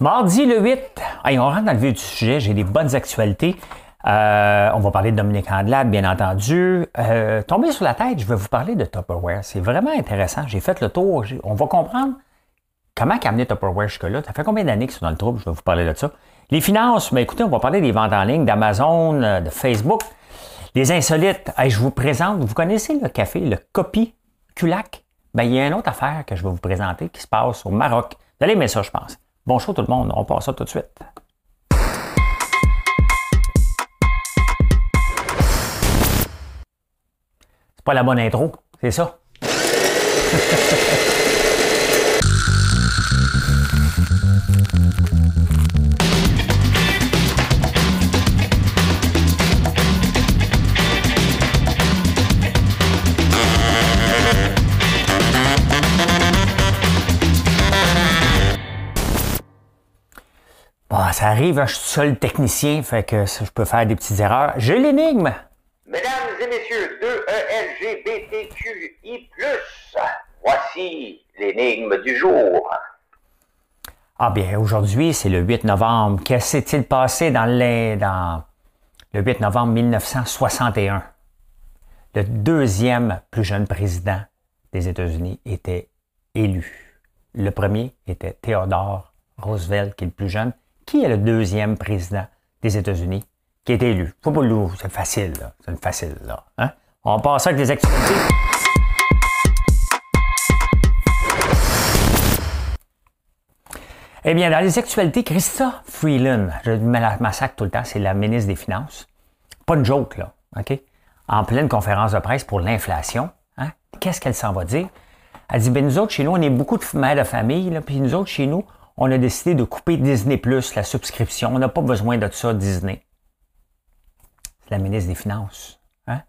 Mardi le 8, on rentre dans le vif du sujet, j'ai des bonnes actualités. Euh, on va parler de Dominique Andelade, bien entendu. Euh, tombé sur la tête, je vais vous parler de Tupperware. C'est vraiment intéressant. J'ai fait le tour. On va comprendre comment amener Tupperware jusque-là. Ça fait combien d'années qu'ils sont dans le trouble? Je vais vous parler de ça. Les finances, mais écoutez, on va parler des ventes en ligne d'Amazon, euh, de Facebook. Les insolites, je vous présente, vous connaissez le café, le Copy Culac? Ben, il y a une autre affaire que je vais vous présenter qui se passe au Maroc. Vous allez aimer ça, je pense. Bonjour tout le monde, on passe ça tout de suite. C'est pas la bonne intro, c'est ça. ça arrive, je suis seul technicien, fait que je peux faire des petites erreurs. J'ai l'énigme. Mesdames et messieurs, 2ELGBTQI+, voici l'énigme du jour. Ah bien, aujourd'hui, c'est le 8 novembre. Qu'est-ce s'est-il passé dans, les, dans le 8 novembre 1961? Le deuxième plus jeune président des États-Unis était élu. Le premier était Theodore Roosevelt, qui est le plus jeune. Qui est le deuxième président des États-Unis qui est élu? Faut pas le c'est facile, là. C'est facile, là. Hein? On passe avec les actualités. Eh bien, dans les actualités, Christa Freeland, je me la massacre tout le temps, c'est la ministre des Finances. Pas une joke, là. OK? En pleine conférence de presse pour l'inflation. Hein? Qu'est-ce qu'elle s'en va dire? Elle dit, ben nous autres, chez nous, on est beaucoup de mères de famille, là, puis nous autres, chez nous, on a décidé de couper Disney Plus, la subscription. On n'a pas besoin de ça, Disney. C'est la ministre des Finances. Hein?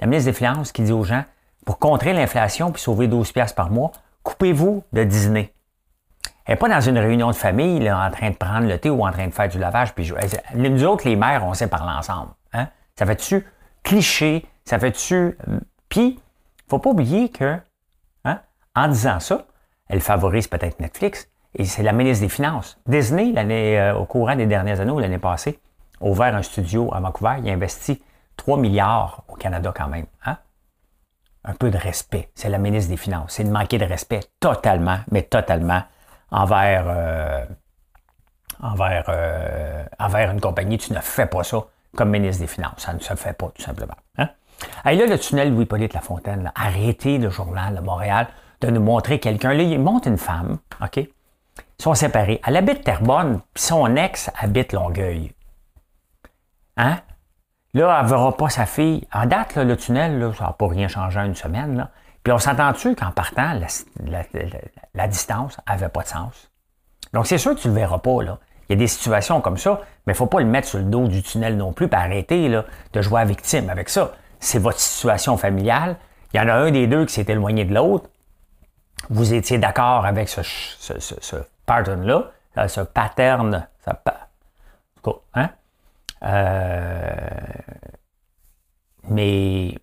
La ministre des Finances qui dit aux gens, pour contrer l'inflation puis sauver 12 pièces par mois, coupez-vous de Disney. Elle n'est pas dans une réunion de famille en train de prendre le thé ou en train de faire du lavage. Puis nous autres, les mères, on sait parler ensemble. Hein? Ça fait-tu cliché? Ça fait-tu... Puis, faut pas oublier que, hein, en disant ça, elle favorise peut-être Netflix, et c'est la ministre des Finances. Disney, l'année, euh, au courant des dernières années ou l'année passée, a ouvert un studio à Vancouver. Il a investi 3 milliards au Canada quand même. Hein? Un peu de respect. C'est la ministre des Finances. C'est de manquer de respect totalement, mais totalement, envers, euh, envers, euh, envers une compagnie. Tu ne fais pas ça comme ministre des Finances. Ça ne se fait pas, tout simplement. Hein? Et là, le tunnel Louis-Polyte Lafontaine, arrêtez le journal de Montréal de nous montrer quelqu'un. Là, il monte une femme, OK? Sont séparés. Elle habite Terrebonne, puis son ex habite Longueuil. Hein? Là, elle ne verra pas sa fille. En date, le tunnel, là, ça n'a pas rien changé en une semaine. Là. Puis on s'entend-tu qu'en partant, la, distance n'avait pas de sens? Donc, c'est sûr que tu ne le verras pas. Là. Il y a des situations comme ça, mais il ne faut pas le mettre sur le dos du tunnel non plus, pour arrêter là, de jouer à victime avec ça. C'est votre situation familiale. Il y en a un des deux qui s'est éloigné de l'autre. Vous étiez d'accord avec ce, ce, ce pattern-là, euh, ce pattern, ça, hein? Euh, mais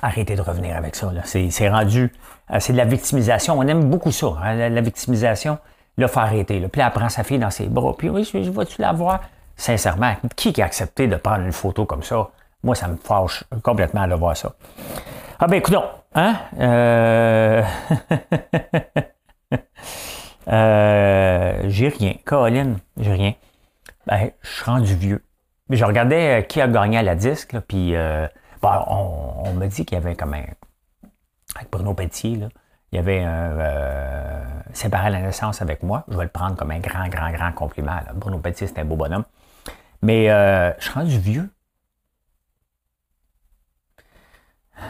arrêtez de revenir avec ça. C'est rendu, euh, c'est de la victimisation. On aime beaucoup ça, hein, la, victimisation. Là, faut arrêter. Puis elle prend sa fille dans ses bras. Puis oui, je, vois-tu la voir? Sincèrement, qui a accepté de prendre une photo comme ça? Moi, ça me fâche complètement de voir ça. Ah ben écoute, hein? Euh, j'ai rien. Caroline, j'ai rien. Ben, je suis rendu vieux. Mais je regardais euh, qui a gagné à la disque, puis euh, on, me dit qu'il y avait comme un. Avec Bruno Pelletier, là, il y avait un séparé à la naissance avec moi. Je vais le prendre comme un grand, grand, grand compliment. Bruno Pelletier, c'est un beau bonhomme. Mais je suis rendu vieux.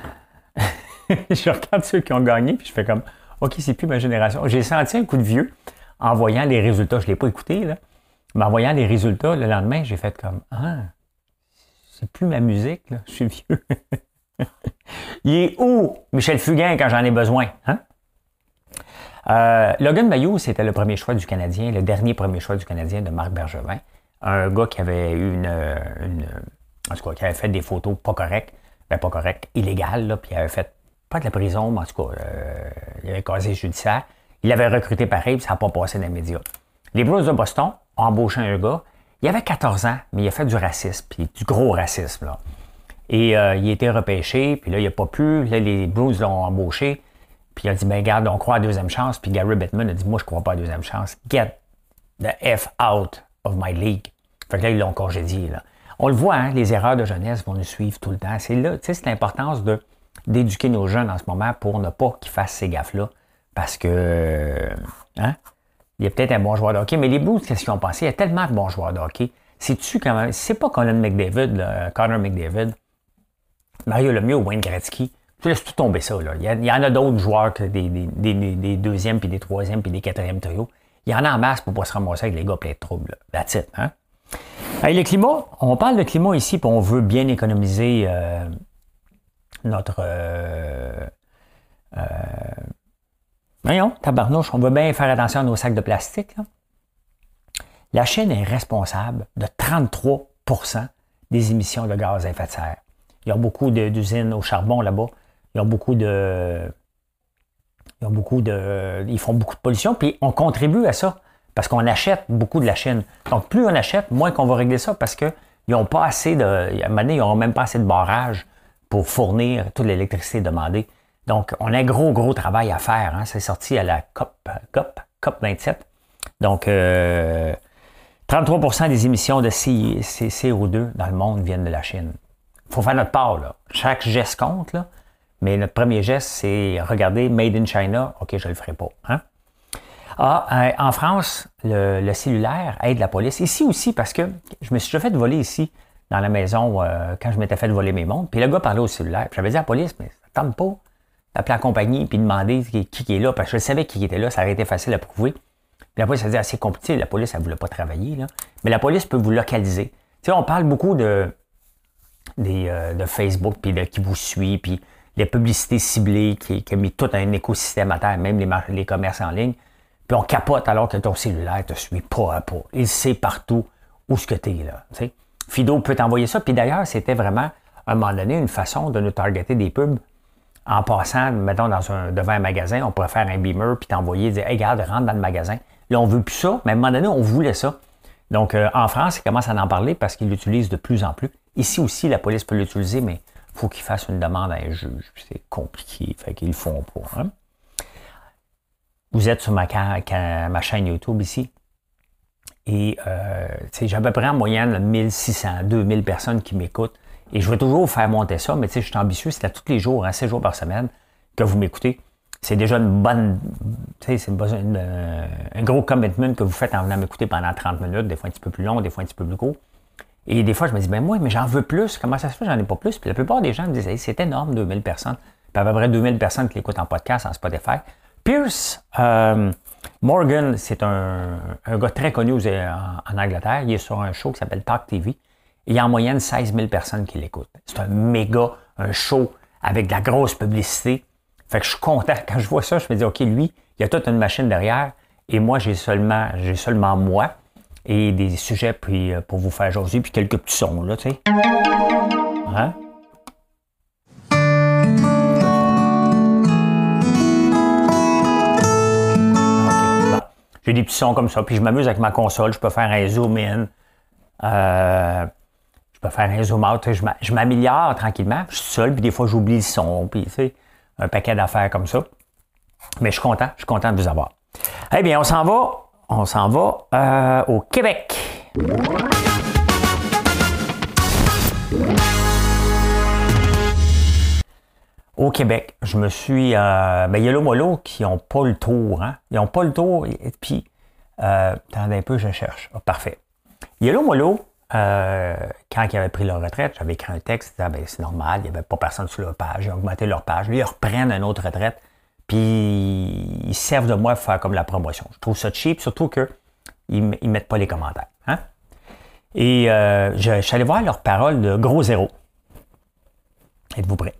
je regarde ceux qui ont gagné, puis je fais comme OK, c'est plus ma génération. J'ai senti un coup de vieux en voyant les résultats. Je ne l'ai pas écouté, là. Mais en voyant les résultats, le lendemain, j'ai fait comme Ah, c'est plus ma musique, là. Je suis vieux. Il est où Michel Fugain quand j'en ai besoin? Hein? Euh, Logan Mayou, c'était le premier choix du Canadien, le dernier premier choix du Canadien de Marc Bergevin. Un gars qui avait eu une, une en tout cas, qui avait fait des photos pas correctes, ben pas correctes, illégales, là, puis il avait fait pas de la prison, mais en tout cas, euh, il avait causé judiciaire. Il avait recruté pareil, puis ça n'a pas passé dans les médias. Les Bruins de Boston ont embauché un gars. Il avait 14 ans, mais il a fait du racisme, puis du gros racisme. Là. Et euh, il a été repêché, puis là, il n'a pas pu. Là, les Blues l'ont embauché. Puis il a dit, ben garde, on croit à deuxième chance. Puis Gary Bettman a dit, moi, je ne crois pas à deuxième chance. Get the F out of my league. Fait que là, ils l'ont congédié. Là. On le voit, hein, les erreurs de jeunesse vont nous suivre tout le temps. C'est là, tu sais, c'est l'importance de, d'éduquer nos jeunes en ce moment pour ne pas qu'ils fassent ces gaffes-là. Parce que, hein, il y a peut-être un bon joueur de hockey, mais les Blues, qu'est-ce qu'ils ont pensé? Il y a tellement de bons joueurs de hockey. C'est-tu quand même, c'est pas Colin McDavid, là, Connor McDavid, Mario Lemieux ou Wayne Gretzky. Tu laisses tout tomber ça. Là. Il, y en a d'autres joueurs que des, des, des, deuxièmes, puis des troisièmes, puis des quatrièmes trios. Il y en a en masse pour pas se ramasser avec les gars pleins de troubles. Là. That's. Hein? le climat, on parle de climat ici, puis on veut bien économiser euh, notre. Euh, euh, voyons, tabarnouche, on veut bien faire attention à nos sacs de plastique. La Chine est responsable de 33% des émissions de gaz à effet de serre. Il y a beaucoup d'usines au charbon là-bas. Il y a beaucoup de. Ils, ont beaucoup de, ils font beaucoup de pollution, puis on contribue à ça parce qu'on achète beaucoup de la Chine. Donc, plus on achète, moins qu'on va régler ça parce qu'ils n'ont pas assez de. À un moment donné, ils n'auront même pas assez de barrage pour fournir toute l'électricité demandée. Donc, on a un gros, gros travail à faire. Hein. C'est sorti à la COP, COP, COP 27. Donc, 33% euh, des émissions de CO2 dans le monde viennent de la Chine. Il faut faire notre part. Là. Chaque geste compte, mais notre premier geste, c'est regarder Made in China. OK, je ne le ferai pas. Hein? Ah, euh, en France, le, cellulaire aide la police. Ici aussi, parce que je me suis déjà fait voler ici, dans la maison, euh, quand je m'étais fait voler mes montres. Puis le gars parlait au cellulaire. J'avais dit à la police, mais ça tente pas d'appeler la compagnie puis demander qui, est là. Parce que je savais qui était là, ça aurait été facile à prouver. Puis la police a dit, assez compliqué. La police, elle ne voulait pas travailler. Là. Mais la police peut vous localiser. Tu sais, on parle beaucoup de euh, de Facebook, puis qui vous suit, puis les publicités ciblées qui, qui a mis tout un écosystème à terre, même les, les commerces en ligne. Puis on capote alors que ton cellulaire te suit pas à pas. Il sait partout où ce que tu es là. Fido peut t'envoyer ça. Puis d'ailleurs, c'était vraiment, à un moment donné, une façon de nous targeter des pubs. En passant, mettons, dans devant un magasin, on pourrait faire un beamer puis t'envoyer, dire, hey, regarde, rentre dans le magasin. Là, on veut plus ça, mais à un moment donné, on voulait ça. Donc, euh, en France, ils commencent à en parler parce qu'ils l'utilisent de plus en plus. Ici aussi, la police peut l'utiliser, mais il faut qu'ils fassent une demande à un juge. C'est compliqué, fait qu'ils le font pas. Hein. Vous êtes sur ma, ma, chaîne YouTube ici. Et euh, j'ai à peu près en moyenne 1600, 2000 personnes qui m'écoutent. Et je vais toujours faire monter ça, mais je suis ambitieux, c'est à tous les jours, hein, 7 jours par semaine que vous m'écoutez. C'est déjà une bonne, c'est euh, un gros commitment que vous faites en venant m'écouter pendant 30 minutes, des fois un petit peu plus long, des fois un petit peu plus court. Et des fois, je me dis, ben moi, mais j'en veux plus. Comment ça se fait, j'en ai pas plus? Puis la plupart des gens me disent, c'est énorme, 2000 personnes. Puis à peu près 2000 personnes qui l'écoutent en podcast, en Spotify. Pierce euh, Morgan, c'est un, gars très connu en, Angleterre. Il est sur un show qui s'appelle Talk TV. il y a en moyenne 16 000 personnes qui l'écoutent. C'est un méga, un show avec de la grosse publicité. Fait que je suis content. Quand je vois ça, je me dis, OK, lui, il y a toute une machine derrière. Et moi, j'ai seulement, j'ai seulement moi et des sujets puis, euh, pour vous faire jaser, puis quelques petits sons, là, tu sais. Hein? Des petits sons comme ça, puis je m'amuse avec ma console. Je peux faire un zoom in. Euh, je peux faire un zoom out. Je m'améliore tranquillement. Je suis seul, puis des fois, j'oublie le son, puis tu sais, un paquet d'affaires comme ça. Mais je suis content. Je suis content de vous avoir. Eh bien, on s'en va on s'en va euh, au Québec. Au Québec, je me suis. Euh, ben, il y a le Molo qui n'ont pas le tour. Hein? Ils n'ont pas le tour. Et puis, euh, attendez un peu, je cherche. Ah, parfait. Yellow Molo, euh, quand ils avaient pris leur retraite, j'avais écrit un texte, ben, c'est normal, il n'y avait pas personne sur leur page, ils ont augmenté leur page. Là, ils reprennent une autre retraite. Puis ils servent de moi pour faire comme la promotion. Je trouve ça cheap, surtout qu'ils ne mettent pas les commentaires. Hein? Et euh, je, suis allé voir leurs paroles de gros zéro. Êtes-vous prêts?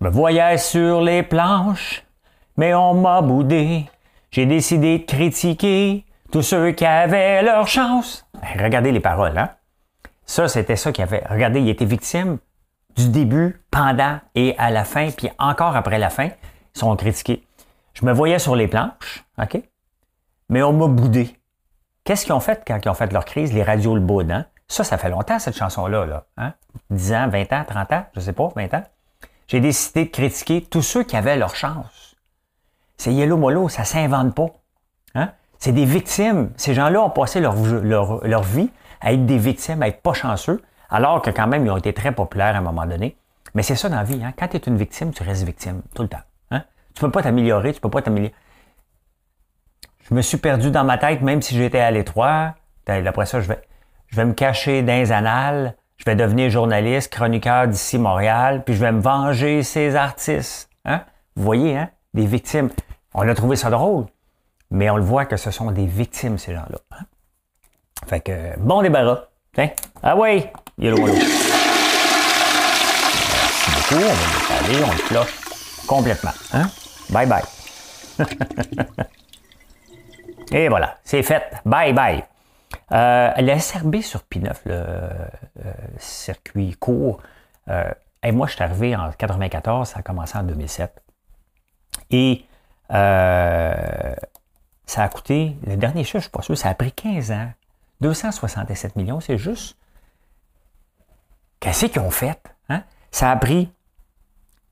Je me voyais sur les planches, mais on m'a boudé. J'ai décidé de critiquer tous ceux qui avaient leur chance. regardez les paroles, hein? Ça, c'était ça qu'il avait. Regardez, il était victime du début, pendant et à la fin, puis encore après la fin sont critiqués. Je me voyais sur les planches, OK? Mais on m'a boudé. Qu'est-ce qu'ils ont fait quand ils ont fait leur crise? Les radios le bout, hein? Ça, ça fait longtemps, cette chanson-là. Là, hein? 10 ans, 20 ans, 30 ans, je sais pas, 20 ans? J'ai décidé de critiquer tous ceux qui avaient leur chance. C'est Yellow Molo, ça s'invente pas. Hein? C'est des victimes. Ces gens-là ont passé leur, leur, leur, vie à être des victimes, à être pas chanceux, alors que quand même, ils ont été très populaires à un moment donné. Mais c'est ça dans la vie. Hein? Quand tu es une victime, tu restes victime tout le temps. Hein? Tu peux pas t'améliorer, tu peux pas t'améliorer. Je me suis perdu dans ma tête, même si j'étais à l'étroit. Après ça, je vais, je vais me cacher dans les annales. Je vais devenir journaliste, chroniqueur d'ici Montréal, puis je vais me venger ces artistes. Hein? Vous voyez, hein? Des victimes. On a trouvé ça drôle, mais on le voit que ce sont des victimes, ces gens-là. Hein? Fait que, bon débarras. Tiens. Ah oui, yellow, yellow. Merci beaucoup. On va le on le cloche complètement. Hein? Bye bye. Et voilà, c'est fait. Bye bye. Euh, la SRB sur P9, le euh, circuit court, euh, et moi je suis arrivé en 94, ça a commencé en 2007. Et ça a coûté, le dernier chiffre, je ne suis pas sûr, ça a pris 15 ans. 267 millions, c'est juste. Qu'est-ce qu'ils ont fait? Hein? Ça a pris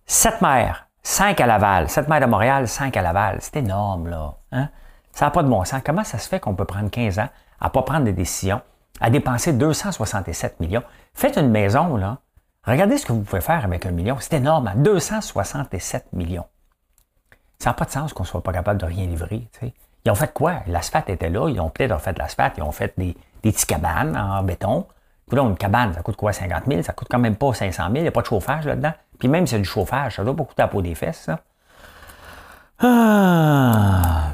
7 maires, 5 à Laval, 7 maires de Montréal, 5 à Laval. C'est énorme, là. Hein? Ça n'a pas de bon sens. Comment ça se fait qu'on peut prendre 15 ans à ne pas prendre des décisions, à dépenser 267 millions? Faites une maison, là. Regardez ce que vous pouvez faire avec un million. C'est énorme, 267 millions. Ça n'a pas de sens qu'on ne soit pas capable de rien livrer. Ils ont fait quoi? L'asphalte était là, ils ont peut-être fait de l'asphalte, ils ont fait des, des petites cabanes en béton. Puis là, une cabane, ça coûte quoi? 50 000? Ça coûte quand même pas 500 000. Il n'y a pas de chauffage là-dedans. Puis même c'est du chauffage, ça doit pas coûter la peau des fesses, ça. Ah.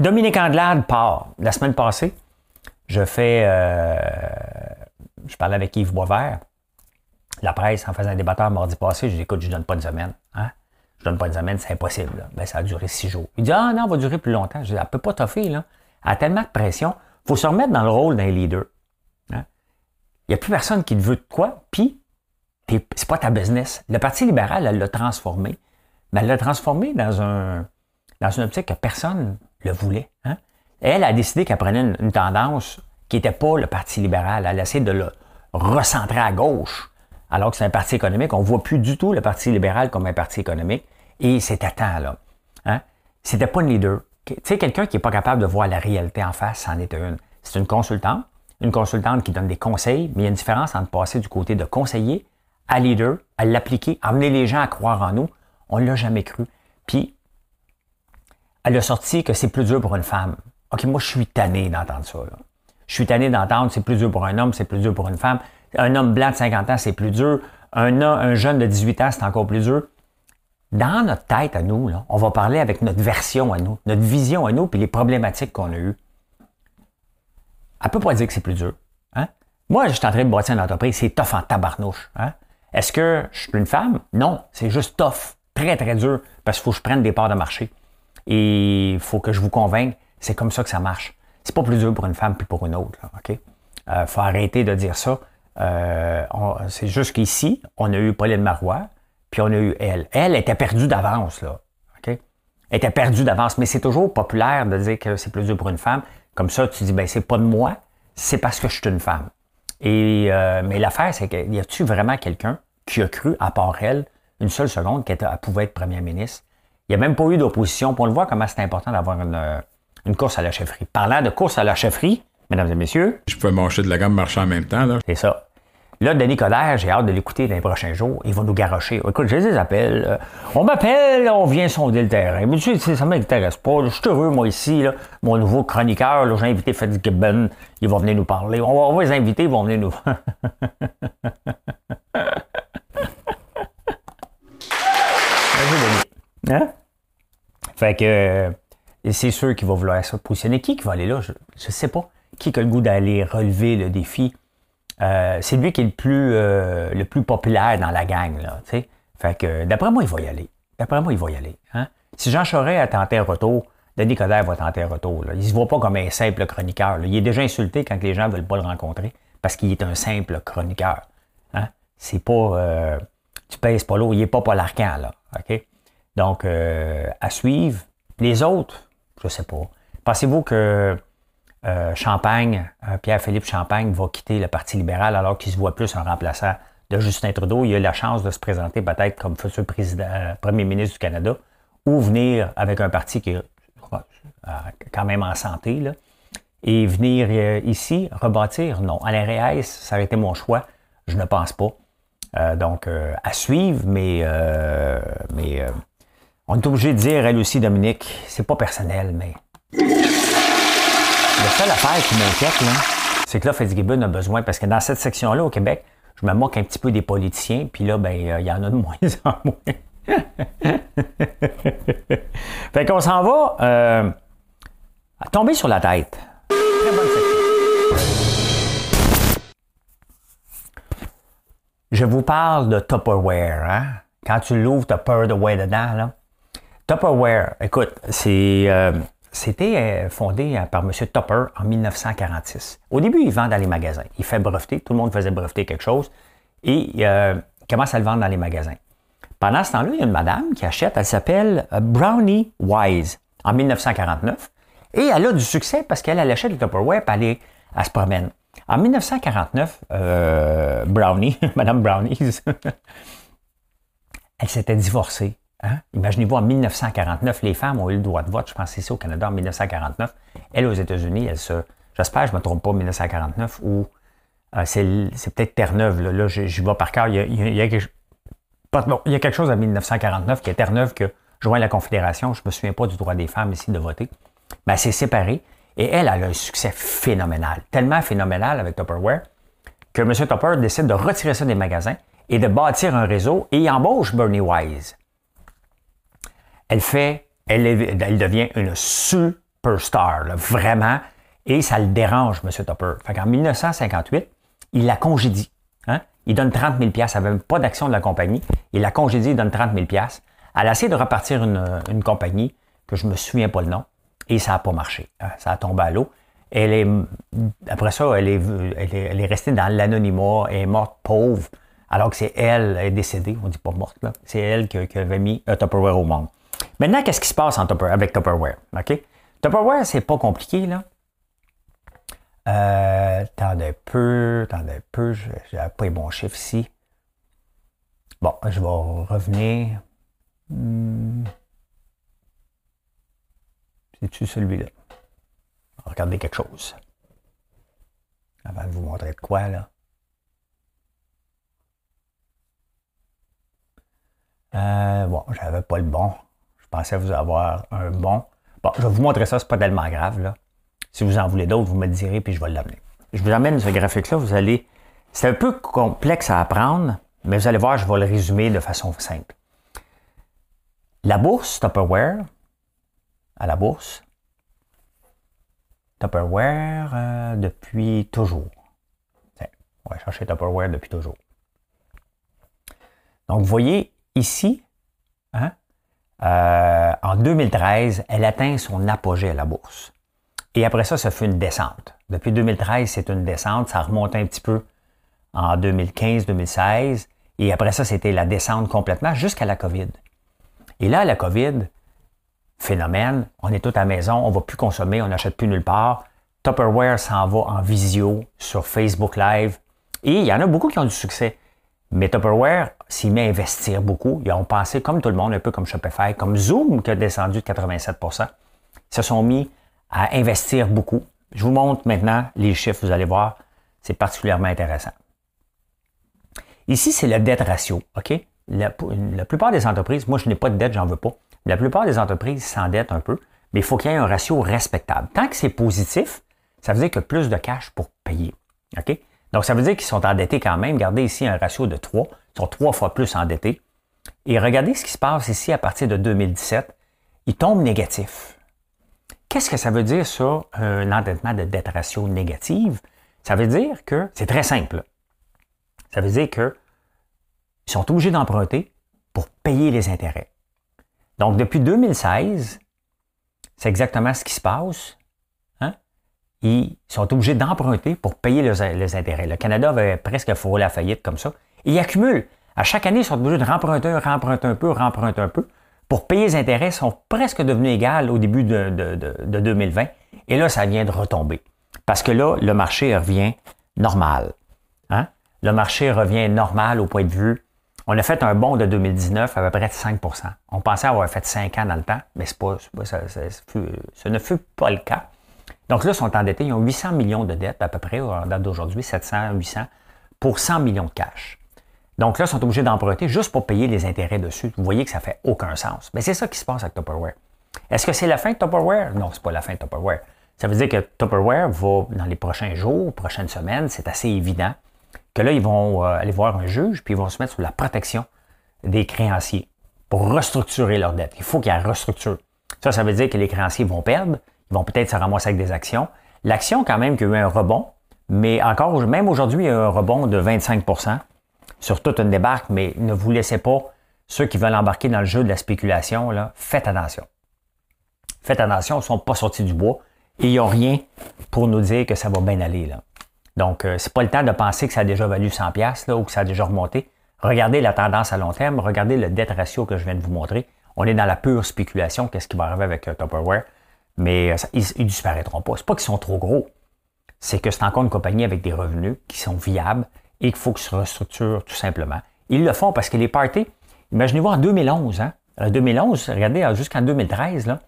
Dominique Andelade part. La semaine passée, je fais. Euh, je parlais avec Yves Boisvert, la presse, en faisant un débatteur mardi passé. Je dis écoute, je ne donne pas une semaine. Hein? Je donne pas une semaine, c'est impossible. Ben, ça a duré six jours. Il dit Ah non, on va durer plus longtemps. Je dis Elle ne peut pas toffer, là. Elle a tellement de pression. Il faut se remettre dans le rôle d'un leader. Hein? Il n'y a plus personne qui te veut de quoi, puis c'est pas ta business. Le Parti libéral, elle l'a transformé. Mais elle l'a transformé dans un dans une optique que personne le voulait. Hein? Elle a décidé qu'elle prenait une, tendance qui n'était pas le Parti libéral. Elle a essayé de le recentrer à gauche, alors que c'est un parti économique. On ne voit plus du tout le Parti libéral comme un parti économique. Et c'était temps, là. Hein? C'était pas une leader. Tu sais, quelqu'un qui n'est pas capable de voir la réalité en face, c'en est une. C'est une consultante, une consultante qui donne des conseils, mais il y a une différence entre passer du côté de conseiller à leader, à l'appliquer, amener les gens à croire en nous. On ne l'a jamais cru. Puis, elle a sorti que c'est plus dur pour une femme. OK, moi, je suis tanné d'entendre ça. Je suis tanné d'entendre c'est plus dur pour un homme, c'est plus dur pour une femme. Un homme blanc de 50 ans, c'est plus dur. Un, un jeune de 18 ans, c'est encore plus dur. Dans notre tête à nous, on va parler avec notre version à nous, notre vision à nous, puis les problématiques qu'on a eues. Elle peut pas dire que c'est plus dur. Hein? Moi, je suis en train de bâtir une entreprise, c'est tough en tabarnouche. Hein? Est-ce que je suis une femme? Non, c'est juste tough, très, très dur, parce qu'il faut que je prenne des parts de marché. Et il faut que je vous convainque, c'est comme ça que ça marche. C'est pas plus dur pour une femme que pour une autre. Il OK? Euh, faut arrêter de dire ça. Euh, c'est juste qu'ici, on a eu Pauline Marois, puis on a eu elle. Elle était perdue d'avance, là. OK? Elle était perdue d'avance, mais c'est toujours populaire de dire que c'est plus dur pour une femme. Comme ça, tu dis, ben c'est pas de moi, c'est parce que je suis une femme. Et, euh, mais l'affaire, c'est que y a-tu vraiment quelqu'un qui a cru, à part elle, une seule seconde qu'elle pouvait être première ministre? Il n'y a même pas eu d'opposition. Pour le voir comment c'est important d'avoir une, une, course à la chefferie. Parlant de course à la chefferie, mesdames et messieurs. Je pouvais manger de la gamme marcher en même temps. là. C'est ça. Là, Denis Coderre, j'ai hâte de l'écouter dans les prochains jours. Il va nous garocher. Écoute, j'ai des appels. Euh, on m'appelle, on vient sonder le terrain. Mais tu sais, ça ne m'intéresse pas. Je suis heureux, moi, ici. Là. Mon nouveau chroniqueur, j'ai invité Fred Gibbon. Il va venir nous parler. On va, les inviter, ils vont venir nous. hein? Fait que euh, c'est sûr qu'il va vouloir se positionner. Qui qui va aller là? Je ne sais pas. Qui a le goût d'aller relever le défi? Euh, c'est lui qui est le plus, euh, le plus populaire dans la gang. Là, fait que d'après moi, il va y aller. D'après moi, il va y aller. Hein? Si Jean Charest a tenté un retour, Denis Coderre va tenter un retour. Il ne se voit pas comme un simple chroniqueur. Il est déjà insulté quand les gens ne veulent pas le rencontrer parce qu'il est un simple chroniqueur. Hein? C'est pas. Euh, tu pèses pas l'eau, il n'est pas Paul Arcan, là. OK? Donc, à suivre. Les autres, je ne sais pas. Pensez-vous que euh, Champagne, euh, Pierre-Philippe Champagne va quitter le Parti libéral alors qu'il se voit plus un remplaçant de Justin Trudeau? Il a la chance de se présenter peut-être comme futur président, euh, premier ministre du Canada ou venir avec un parti qui est quand même en santé. Là, et venir ici rebâtir, non. Alain Reyes, ça aurait été mon choix. Je ne pense pas. donc, à suivre, mais, mais on est obligé de dire, elle aussi, Dominique, c'est pas personnel, mais la seule affaire qui m'inquiète, c'est que là, Fitzgibbon a besoin, parce que dans cette section-là, au Québec, je me moque un petit peu des politiciens, puis là, ben, euh, il y en a de moins en moins. fait qu'on s'en va euh, tomber sur la tête. Je vous parle de Tupperware. Hein? Quand tu l'ouvres, tu as peur de ouais dedans. Là. Tupperware, écoute. Euh, c'était euh, fondé euh, par M. Tupper en 1946. Au début, il vend dans les magasins. Il fait breveter, tout le monde faisait breveter quelque chose, et il commence à le vendre dans les magasins? Pendant ce temps-là, il y a une madame qui achète, elle s'appelle Brownie Wise, en 1949, et elle a du succès parce qu'elle achète le Tupperware, et elle, se promène. En 1949, Brownie, Madame Brownie, elle s'était divorcée Hein? Imaginez-vous, en 1949, les femmes ont eu le droit de vote, je pense ici au Canada en 1949. Elle, aux États-Unis, elle se. J'espère, je ne me trompe pas, 1949, ou euh, c'est, peut-être Terre-Neuve. Là, je, vais par cœur. Il y, a, quelque, chose en 1949 qui est Terre-Neuve que joint la Confédération. Je ne me souviens pas du droit des femmes ici de voter. Mais elle s'est séparée. Et elle, elle a un succès phénoménal. Tellement phénoménal avec Tupperware que M. Tupper décide de retirer ça des magasins et de bâtir un réseau et embauche Bernie Wise elle fait, elle, devient une superstar, vraiment, et ça le dérange, M. Topper. Fait qu'en 1958, il la congédie. Hein? Il donne 30 000 Elle n'avait pas d'action de la compagnie. Il la congédie, il donne 30 000 Elle a essayé de repartir une, compagnie que je me souviens pas le nom, et ça n'a pas marché. Hein? Ça a tombé à l'eau. Elle est, après ça, elle est, restée dans l'anonymat, elle est morte pauvre, alors que c'est elle, elle est décédée, on dit pas morte, là. C'est elle qui, avait mis un Tupperware au monde. Maintenant, qu'est-ce qui se passe avec Tupperware? Tupperware, c'est pas compliqué, là. Euh, attendez peu, attendez peu, je n'ai pas les bons chiffres ici. Bon, je vais revenir. Hmm. C'est-tu celui-là? Regardez quelque chose. Avant de vous montrer de quoi, là. Euh, bon, j'avais pas le bon pensais vous avoir un bon. Bon, je vais vous montrer ça, c'est pas tellement grave. Là. Si vous en voulez d'autres, vous me direz, puis je vais l'amener. Je vous amène ce graphique-là, vous allez. C'est un peu complexe à apprendre, mais vous allez voir, je vais le résumer de façon simple. La bourse Tupperware, à la bourse, Tupperware euh, depuis toujours. on va chercher Tupperware depuis toujours. Donc, vous voyez ici, hein, euh, en 2013, elle atteint son apogée à la bourse. Et après ça, ça fait une descente. Depuis 2013, c'est une descente. Ça remonte un petit peu en 2015-2016. Et après ça, c'était la descente complètement jusqu'à la COVID. Et là, la COVID, phénomène, on est tout à maison, on ne va plus consommer, on n'achète plus nulle part. Tupperware s'en va en visio sur Facebook Live. Et il y en a beaucoup qui ont du succès. Mais Tupperware s'y met à investir beaucoup. Ils ont pensé, comme tout le monde, un peu comme Shopify, comme Zoom qui a descendu de 87% Ils se sont mis à investir beaucoup. Je vous montre maintenant les chiffres, vous allez voir, c'est particulièrement intéressant. Ici, c'est le dette ratio. OK? La, plupart des entreprises, moi je n'ai pas de dette, j'en veux pas. La plupart des entreprises s'endettent un peu, mais il faut qu'il y ait un ratio respectable. Tant que c'est positif, ça veut dire que plus de cash pour payer. OK? Donc, ça veut dire qu'ils sont endettés quand même. Regardez ici un ratio de 3. Ils sont trois fois plus endettés. Et regardez ce qui se passe ici à partir de 2017. Ils tombent négatifs. Qu'est-ce que ça veut dire ça, un endettement de dette ratio négative? Ça veut dire que c'est très simple. Ça veut dire qu'ils sont obligés d'emprunter pour payer les intérêts. Donc, depuis 2016, c'est exactement ce qui se passe ils sont obligés d'emprunter pour payer les, intérêts. Le Canada avait presque frôlé la faillite comme ça. ils accumulent. À chaque année, ils sont obligés de remprunter, remprunter un peu, remprunter un peu. Pour payer les intérêts, ils sont presque devenus égales au début de, 2020. Et là, ça vient de retomber. Parce que là, le marché revient normal. Hein? Le marché revient normal au point de vue. On a fait un bond de 2019 à peu près de 5% On pensait avoir fait 5 ans dans le temps, mais pas, ça, ça, ne fut pas le cas. Donc là, ils sont endettés. Ils ont 800 millions de dettes à peu près, en date d'aujourd'hui, 700, 800, pour 100 millions de cash. Donc là, ils sont obligés d'emprunter juste pour payer les intérêts dessus. Vous voyez que ça fait aucun sens. Mais c'est ça qui se passe avec Tupperware. Est-ce que c'est la fin de Tupperware? Non, c'est pas la fin de Tupperware. Ça veut dire que Tupperware va, dans les prochains jours, prochaines semaines, c'est assez évident que là, ils vont euh, aller voir un juge, puis ils vont se mettre sous la protection des créanciers pour restructurer leur dette. Il faut qu'ils restructurent. Ça, ça veut dire que les créanciers vont perdre, ils vont peut-être se ramasser avec des actions. L'action, quand même, qui a eu un rebond, mais encore, même aujourd'hui, il y a un rebond de 25 sur toute une débarque, mais ne vous laissez pas, ceux qui veulent embarquer dans le jeu de la spéculation, là, faites attention. Faites attention, ils ne sont pas sortis du bois et ils n'ont rien pour nous dire que ça va bien aller. Là. Donc, euh, c'est pas le temps de penser que ça a déjà valu 100 pièces ou que ça a déjà remonté. Regardez la tendance à long terme, regardez le debt ratio que je viens de vous montrer. On est dans la pure spéculation, qu'est-ce qui va arriver avec euh, Tupperware. Mais euh, ils, ne disparaîtront pas. C'est pas qu'ils sont trop gros. C'est que c'est encore une compagnie avec des revenus qui sont viables et qu'il faut qu'ils se restructurent tout simplement. Ils le font parce que les parties, imaginez-vous en 2011, hein? En 2011, regardez jusqu'en 2013, là,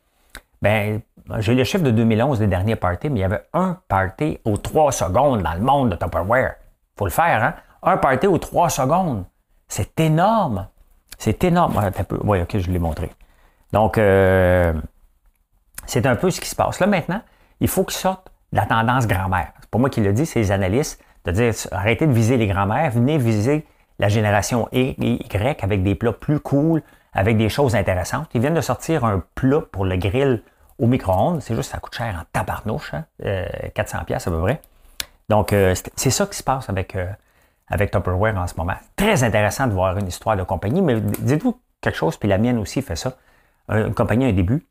ben, j'ai le chiffre de 2011 des derniers parties, mais il y avait un party aux 3 secondes dans le monde de Tupperware. faut le faire, hein? Un party aux 3 secondes. C'est énorme. C'est énorme. Oui, OK, je l'ai montré. Donc, euh, c'est un peu ce qui se passe. Là, maintenant, il faut qu'ils sortent de la tendance grand-mère. C'est pas moi qui le dis, c'est les analystes. De dire, arrêtez de viser les grand-mères, venez viser la génération Y avec des plats plus cool, avec des choses intéressantes. Ils viennent de sortir un plat pour le grill au micro-ondes. C'est juste ça coûte cher en tabarnouche, hein? 400 euh, pièces à peu près. Donc, euh, c'est ça qui se passe avec, euh, avec Tupperware en ce moment. Très intéressant de voir une histoire de compagnie, mais dites-vous quelque chose, puis la mienne aussi fait ça. Une compagnie a un début,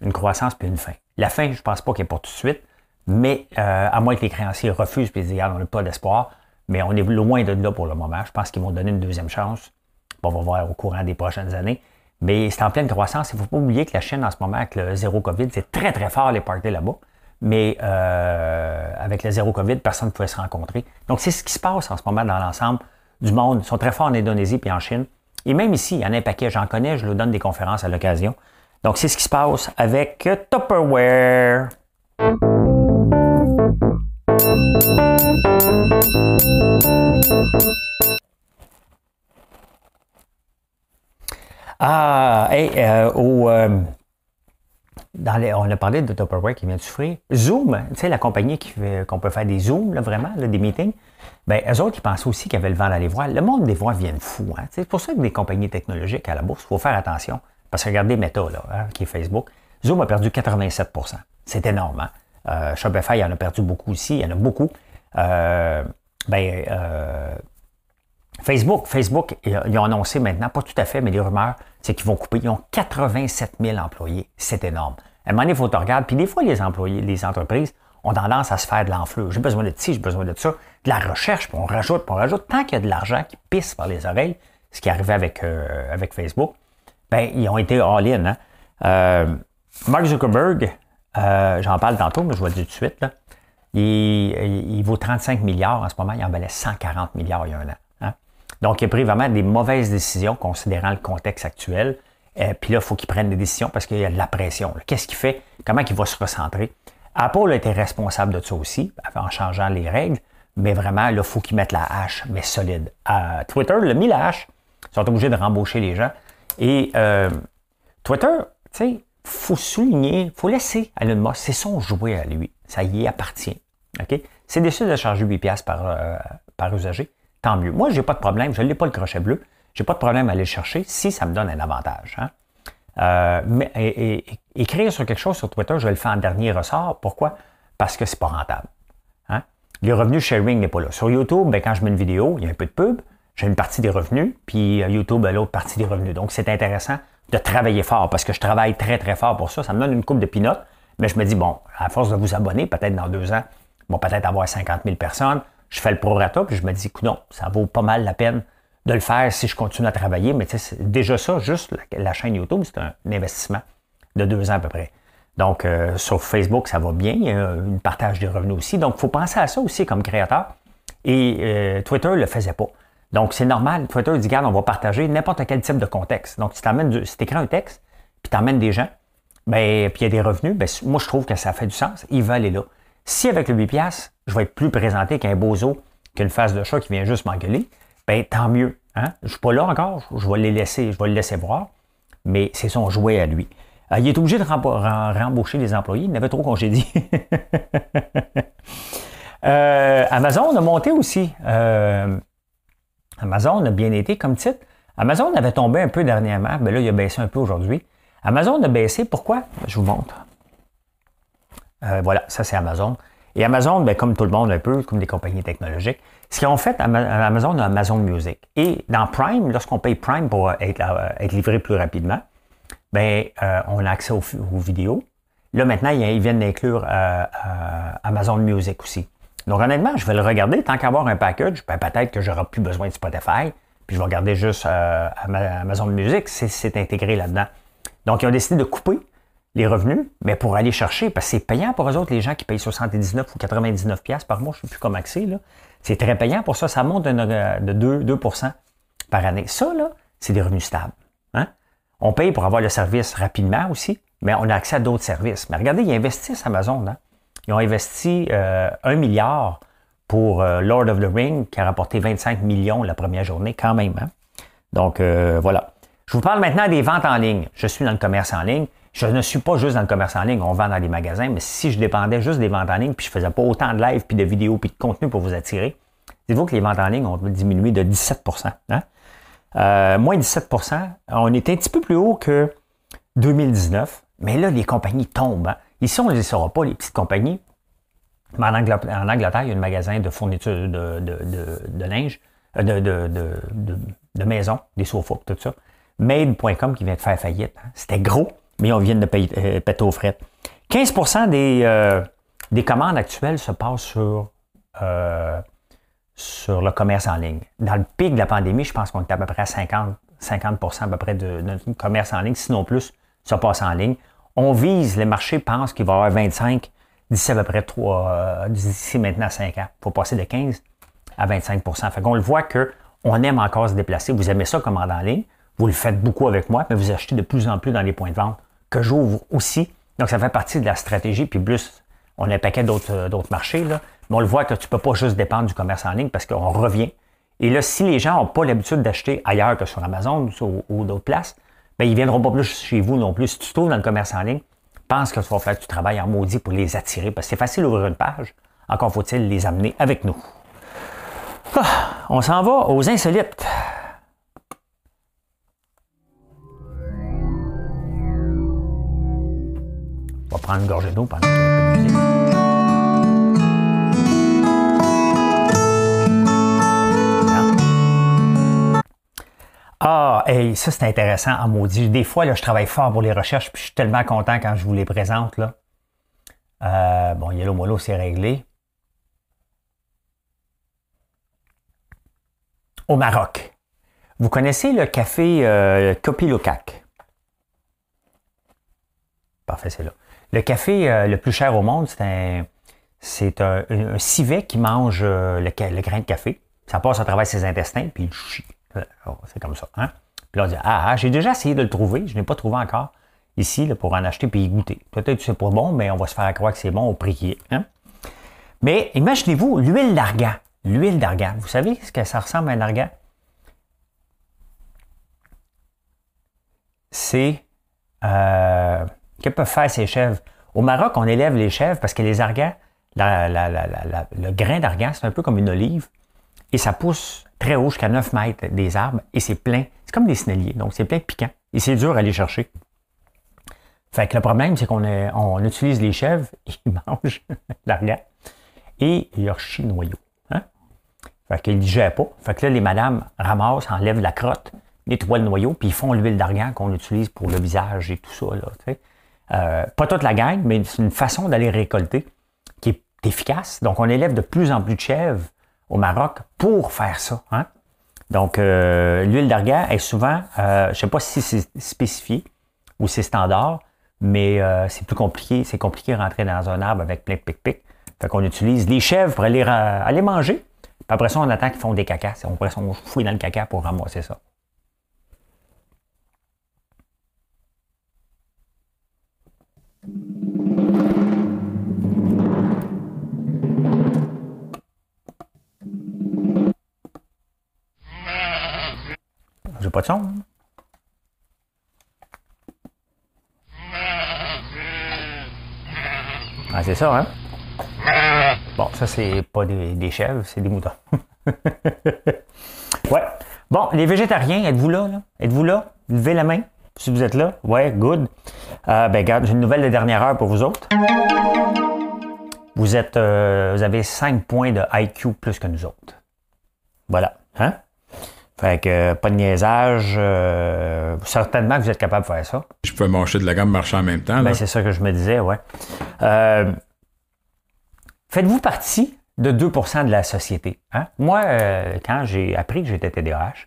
une croissance, puis une fin. La fin, je ne pense pas qu'elle est pour tout de suite, mais à moins que les créanciers refusent, puis disent, on n'a pas d'espoir, mais on est loin de là pour le moment. Je pense qu'ils vont donner une deuxième chance. On va voir au courant des prochaines années. Mais c'est en pleine croissance. Il ne faut pas oublier que la Chine, en ce moment, avec le zéro COVID, c'est très, très fort les parties là-bas. Mais euh, avec le zéro COVID, personne ne pouvait se rencontrer. Donc, c'est ce qui se passe en ce moment dans l'ensemble du monde. Ils sont très forts en Indonésie et en Chine. Et même ici, il y en a un paquet, j'en connais, je leur donne des conférences à l'occasion. Donc, c'est ce qui se passe avec Tupperware. Ah, hey, euh, euh, on a parlé de Tupperware qui vient de souffrir. Zoom, tu sais, la compagnie qu'on peut faire des Zooms, vraiment, des meetings, ben, eux autres, ils pensaient aussi qu'il y avait le vent dans les voiles. Le monde des voix vient de fou. Hein? C'est pour ça que des compagnies technologiques à la bourse, il faut faire attention. Parce que regardez Meta, là, hein, qui est Facebook. Zoom a perdu 87% C'est énorme. Hein? Euh, Shopify en a perdu beaucoup aussi. Il y en a beaucoup. ben, Facebook, Facebook, ils ont annoncé maintenant, pas tout à fait, mais les rumeurs, c'est qu'ils vont couper. Ils ont 87 000 employés. C'est énorme. À un moment donné, il faut te regarder. Puis des fois, les employés, les entreprises ont tendance à se faire de l'enflure. J'ai besoin de ci, j'ai besoin de ça. De la recherche, puis on rajoute, puis on rajoute. Tant qu'il y a de l'argent qui pisse par les oreilles, ce qui est arrivé avec, euh, avec Facebook, ben, ils ont été all-in. Hein? Euh, Mark Zuckerberg, euh, j'en parle tantôt, mais je vous le dire tout de suite, il, il, vaut 35 milliards en ce moment. Il en valait 140 milliards il y a un an. Donc, il a pris vraiment des mauvaises décisions considérant le contexte actuel. Euh, puis là, il faut qu'il prenne des décisions parce qu'il y a de la pression. Qu'est-ce qu'il fait? Comment il va se recentrer? Apple a été responsable de ça aussi, en changeant les règles, mais vraiment, là, il faut qu'il mette la hache, mais solide. Twitter l'a mis la hache. Ils sont obligés de rembaucher les gens. Et euh, Twitter, tu sais, faut souligner, faut laisser Elon Musk, c'est son jouet à lui. Ça y appartient. OK? C'est décidé de charger 8$ par, euh, par usager tant mieux. Moi, je n'ai pas de problème, je n'ai pas le crochet bleu, je n'ai pas de problème à aller le chercher si ça me donne un avantage. Hein. Euh, mais écrire sur quelque chose sur Twitter, je vais le faire en dernier ressort. Pourquoi? Parce que c'est pas rentable. Hein. Le revenu sharing n'est pas là. Sur YouTube, ben, quand je mets une vidéo, il y a un peu de pub, j'ai une partie des revenus, puis euh, YouTube a l'autre partie des revenus. Donc, c'est intéressant de travailler fort parce que je travaille très, très fort pour ça. Ça me donne une coupe de pinottes, mais je me dis, bon, à force de vous abonner, peut-être dans deux ans, bon, peut-être avoir 50 000 personnes, je fais le prorata, puis je me dis, non, ça vaut pas mal la peine de le faire si je continue à travailler. Mais déjà ça, juste la, chaîne YouTube, c'est un, investissement de deux ans à peu près. Donc, euh, sur Facebook, ça va bien. Il y a un partage des revenus aussi. Donc, il faut penser à ça aussi comme créateur. Et euh, Twitter ne le faisait pas. Donc, c'est normal. Twitter dit, regarde, on va partager n'importe quel type de contexte. Donc, si tu si écris un texte, puis tu emmènes des gens, ben, puis il y a des revenus, ben, moi, je trouve que ça fait du sens. Ils veulent aller là. Si avec le 8$, je vais être plus présenté qu'un bozo, qu'une face de chat qui vient juste m'engueuler, ben, tant mieux. Hein? Je ne suis pas là encore. Je vais les laisser, je vais le laisser voir. Mais c'est son jouet à lui. Euh, il est obligé de rembaucher les employés. Il avait trop congédié. euh, Amazon a monté aussi. Euh, Amazon a bien été comme titre. Amazon avait tombé un peu dernièrement, mais là, il a baissé un peu aujourd'hui. Amazon a baissé, pourquoi? Je vous montre. Euh, voilà, ça c'est Amazon. Et Amazon, ben, comme tout le monde un peu, comme des compagnies technologiques, ce qu'ils ont fait, Amazon a Amazon Music. Et dans Prime, lorsqu'on paye Prime pour être, être livré plus rapidement, ben, euh, on a accès aux, vidéos. Là, maintenant, ils viennent d'inclure euh, euh, Amazon Music aussi. Donc, honnêtement, je vais le regarder. Tant qu'avoir un package, ben, peut-être que j'aurai plus besoin de Spotify. Puis, je vais regarder juste Amazon Music, c'est intégré là-dedans. Donc, ils ont décidé de couper les revenus, mais pour aller chercher, parce que c'est payant pour eux autres, les gens qui payent 79 ou 99 pièces par mois, je ne sais plus comment c'est, là. C'est très payant pour ça, ça monte de, 2, 2 par année. Ça, là, c'est des revenus stables. On paye pour avoir le service rapidement aussi, mais on a accès à d'autres services. Mais regardez, ils investissent Amazon. Hein? Ils ont investi euh, un milliard pour euh, Lord of the Ring, qui a rapporté 25 millions la première journée, quand même. Hein? Donc, euh, voilà. Je vous parle maintenant des ventes en ligne. Je suis dans le commerce en ligne. Je ne suis pas juste dans le commerce en ligne, on vend dans des magasins, mais si je dépendais juste des ventes en ligne, puis je faisais pas autant de live, puis de vidéos, puis de contenu pour vous attirer, dites-vous que les ventes en ligne ont diminué de 17% hein? Euh, moins 17% On est un petit peu plus haut que 2019, mais là, les compagnies tombent. Hein. Ici, on ne les saura pas, les petites compagnies. Mais en Angleterre, il y a un magasin de fourniture de, linge, euh, de, de, maison, des sofas, tout ça. Made.com qui vient de faire faillite. Hein. C'était gros, mais on vient de payer, euh, péter aux frais. 15 des, des commandes actuelles se passent sur sur le commerce en ligne. Dans le pic de la pandémie, je pense qu'on était à peu près à 50, 50 à peu près de, commerce en ligne, sinon plus, ça passe en ligne. On vise, les marchés pensent qu'il va y avoir 25 d'ici à peu près 3, euh, d'ici maintenant 5 ans. Il faut passer de 15 à 25% Fait qu'on le voit qu'on aime encore se déplacer. Vous aimez ça commander en ligne. Vous le faites beaucoup avec moi, mais vous achetez de plus en plus dans les points de vente que j'ouvre aussi. Donc, ça fait partie de la stratégie. Puis plus, on a un paquet d'autres, euh, d'autres marchés. Là. Mais on le voit que tu ne peux pas juste dépendre du commerce en ligne parce qu'on revient. Et là, si les gens n'ont pas l'habitude d'acheter ailleurs que sur Amazon ou, d'autres places, bien, ils ne viendront pas plus chez vous non plus. Si tu te trouves dans le commerce en ligne, pense que tu vas faire du travail en maudit pour les attirer parce que c'est facile d'ouvrir une page. Encore faut-il les amener avec nous. Ah, on s'en va aux insolites. On va prendre une gorgée d'eau pendant que Ah, hey, ça c'est intéressant à maudit. Des fois, je travaille fort pour les recherches, puis je suis tellement content quand je vous les présente. Là. Euh, bon, Yellow Molo, c'est réglé. Au Maroc. Vous connaissez le café euh, Kopilocac? Parfait, c'est là. Le café euh, le plus cher au monde, c'est un, civet qui mange euh, le, le, grain de café. Ça passe à travers ses intestins, puis il chie. Euh, oh, c'est comme ça. Hein? Puis là, on dit Ah, ah j'ai déjà essayé de le trouver, je n'ai pas trouvé encore ici pour en acheter puis y goûter. Peut-être que c'est pas bon, mais on va se faire croire que c'est bon au prix. Hein? Mais imaginez-vous l'huile d'argan. L'huile d'argan. Vous savez ce que ça ressemble à un argan? C'est. Euh, que peuvent faire ces chèvres? Au Maroc, on élève les chèvres parce que les argans, le grain d'argan, c'est un peu comme une olive et ça pousse très haut jusqu'à 9 mètres des arbres et c'est plein. C'est comme des snelliers, donc c'est plein de piquants et c'est dur à aller chercher. Fait que le problème, c'est qu'on on utilise les chèvres, ils mangent l'argan et leur chient le noyau. Hein? Fait qu'ils ne digèrent pas. Fait que là, les madames ramassent, enlèvent la crotte, nettoient le noyau, puis ils font l'huile d'argan qu'on utilise pour le visage et tout ça. Là, euh, pas toute la gang, mais c'est une façon d'aller récolter qui est efficace. Donc, on élève de plus en plus de chèvres au Maroc pour faire ça. Hein. Donc, euh, l'huile d'argan est souvent, euh, je ne sais pas si c'est spécifié ou c'est standard, mais euh, c'est plus compliqué. C'est compliqué de rentrer dans un arbre avec plein de pic-pic. Fait qu'on utilise les chèvres pour aller, aller manger. Puis après ça, on attend qu'ils font des cacas. On, on fouille dans le caca pour ramasser ça. Pas de. Hein? Ah, c'est ça, hein? Bon, ça, c'est pas des, chèvres, c'est des moutons. ouais. Bon, les végétariens, êtes-vous là? Êtes-vous là? Levez la main si vous êtes là. Ouais, good. Euh, ben, regarde, j'ai une nouvelle de dernière heure pour vous autres. Vous êtes, euh, vous avez 5 points de IQ plus que nous autres. Voilà. Hein? Fait que pas de niaisage. Euh, certainement que vous êtes capable de faire ça. Je peux manger de la gamme marcher en même temps. Ben, c'est ça que je me disais, ouais. Euh, faites-vous partie de 2% de la société. Hein? Moi, euh, quand j'ai appris que j'étais TDAH,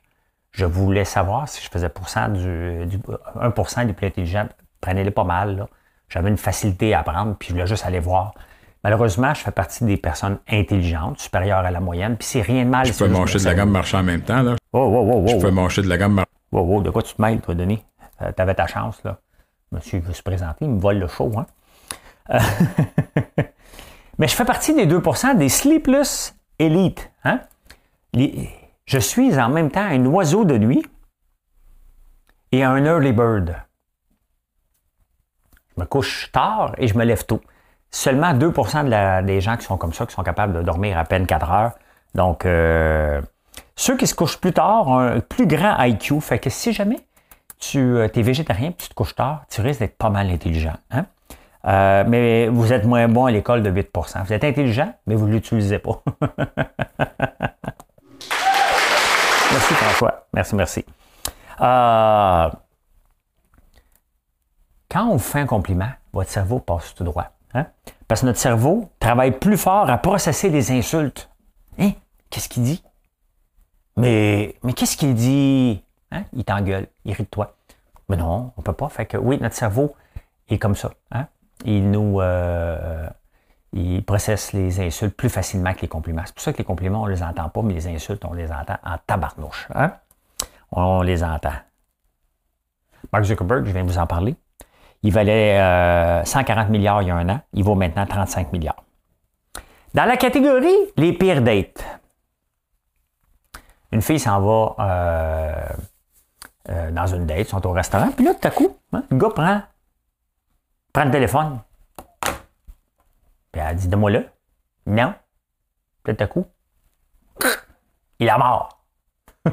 je voulais savoir si je faisais pourcent du, 1% des plus intelligents. Prenez-les pas mal. J'avais une facilité à apprendre, puis je voulais juste aller voir. Malheureusement, je fais partie des personnes intelligentes, supérieures à la moyenne, puis c'est rien de mal. Je peux manger de la gamme marcher en même temps, là. Oh, je peux manger de la gamme. Wow, wow, de quoi tu te mêles, toi, Denis? Euh, t'avais ta chance, là. Monsieur veut se présenter, il me vole le show, hein? Euh, mais je fais partie des 2% des sleepless élites, hein? Je suis en même temps un oiseau de nuit et un early bird. Je me couche tard et je me lève tôt seulement 2% des gens qui sont comme ça, qui sont capables de dormir à peine 4 heures. Donc, euh, ceux qui se couchent plus tard ont un plus grand IQ. Fait que si jamais tu euh, es végétarien et tu te couches tard, tu risques d'être pas mal intelligent. Hein? Euh, mais vous êtes moins bon à l'école de 8% Vous êtes intelligent, mais vous ne l'utilisez pas. merci François. Merci, merci. quand on fait un compliment, votre cerveau passe tout droit. Hein? Parce que notre cerveau travaille plus fort à processer les insultes. Hein? Qu'est-ce qu'il dit? Mais, mais qu'est-ce qu'il dit? Hein? Il t'engueule, irrite-toi. Mais non, on peut pas. Fait que oui, notre cerveau est comme ça. Hein? Il nous euh, il processe les insultes plus facilement que les compliments. C'est pour ça que les compliments, on ne les entend pas, mais les insultes, on les entend en tabarnouche. Hein? On les entend. Mark Zuckerberg, je viens de vous en parler. Il valait 140 euh, milliards il y a un an. Il vaut maintenant 35 milliards. Dans la catégorie les pires dates, une fille s'en va euh, euh, dans une date, ils sont au restaurant, puis là, tout à coup, hein, le gars prend, prend le téléphone. Puis elle dit Donne-moi-le. Non. Puis tout à coup, il est mort.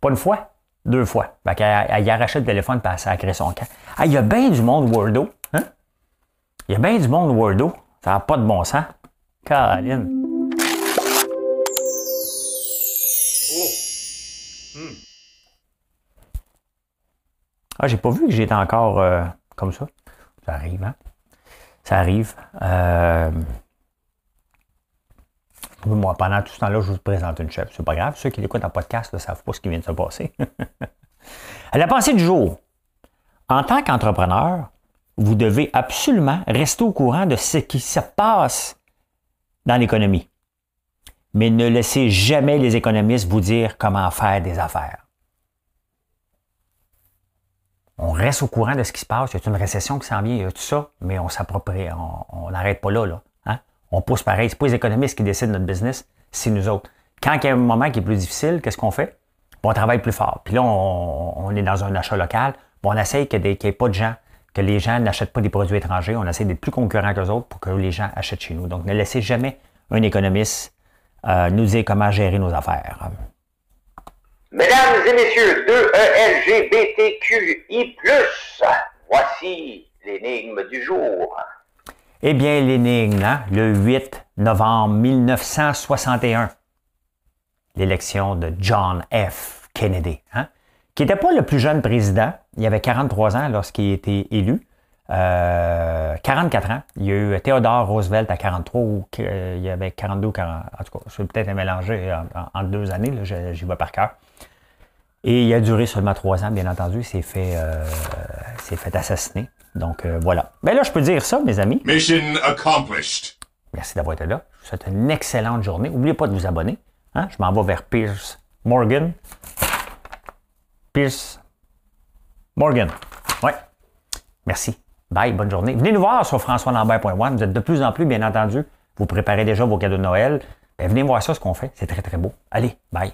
Pas une fois. Deux fois. Fait qu'elle elle, arrachait le téléphone et elle sacré son camp. Il y a bien du monde Wordo. Hein? Il y a bien du monde Wordo. Ça n'a pas de bon sens. Caroline. Ah, j'ai pas vu que j'étais encore euh, comme ça. Ça arrive, hein? Ça arrive. Euh, moi, pendant tout ce temps-là, je vous présente une chef. C'est pas grave. Ceux qui écoutent en podcast ne savent pas ce qui vient de se passer. la pensée du jour. En tant qu'entrepreneur, vous devez absolument rester au courant de ce qui se passe dans l'économie. Mais ne laissez jamais les économistes vous dire comment faire des affaires. On reste au courant de ce qui se passe. Il y a une récession qui s'en vient, il y a tout ça, mais on s'approprie, on n'arrête pas là. là on pousse pareil. Ce pas les économistes qui décident notre business, c'est nous autres. Quand il y a un moment qui est plus difficile, qu'est-ce qu'on fait? on travaille plus fort. Puis là, on, est dans un achat local. on essaye qu'il n'y ait pas de gens, que les gens n'achètent pas des produits étrangers. On essaie d'être plus concurrents qu'eux autres pour que les gens achètent chez nous. Donc, ne laissez jamais un économiste euh, nous dire comment gérer nos affaires. Mesdames et messieurs, 2ELGBTQI+, voici l'énigme du jour. Eh bien, l'énigme, hein, le 8 novembre 1961, l'élection de John F. Kennedy, hein, qui n'était pas le plus jeune président. Il avait 43 ans lorsqu'il a été élu. 44 euh, ans. Il y a eu Theodore Roosevelt à 43 ou il y avait 42 ou 40. En tout cas, je peut-être mélanger en, en, deux années, j'y vais par cœur. Et il a duré seulement trois ans, bien entendu. Il s'est fait, euh, s'est fait assassiner. Donc euh, voilà. Ben là, je peux dire ça, mes amis. Mission accomplished. Merci d'avoir été là. Je vous souhaite une excellente journée. N'oubliez pas de vous abonner. Hein? Je m'en vais vers Pierce Morgan. Pierce Morgan. Ouais. Merci. Bye, bonne journée. Venez nous voir sur françoislambert.one. Vous êtes de plus en plus, bien entendu. Vous préparez déjà vos cadeaux de Noël. Et venez voir ça, ce qu'on fait. C'est très, très beau. Allez, bye.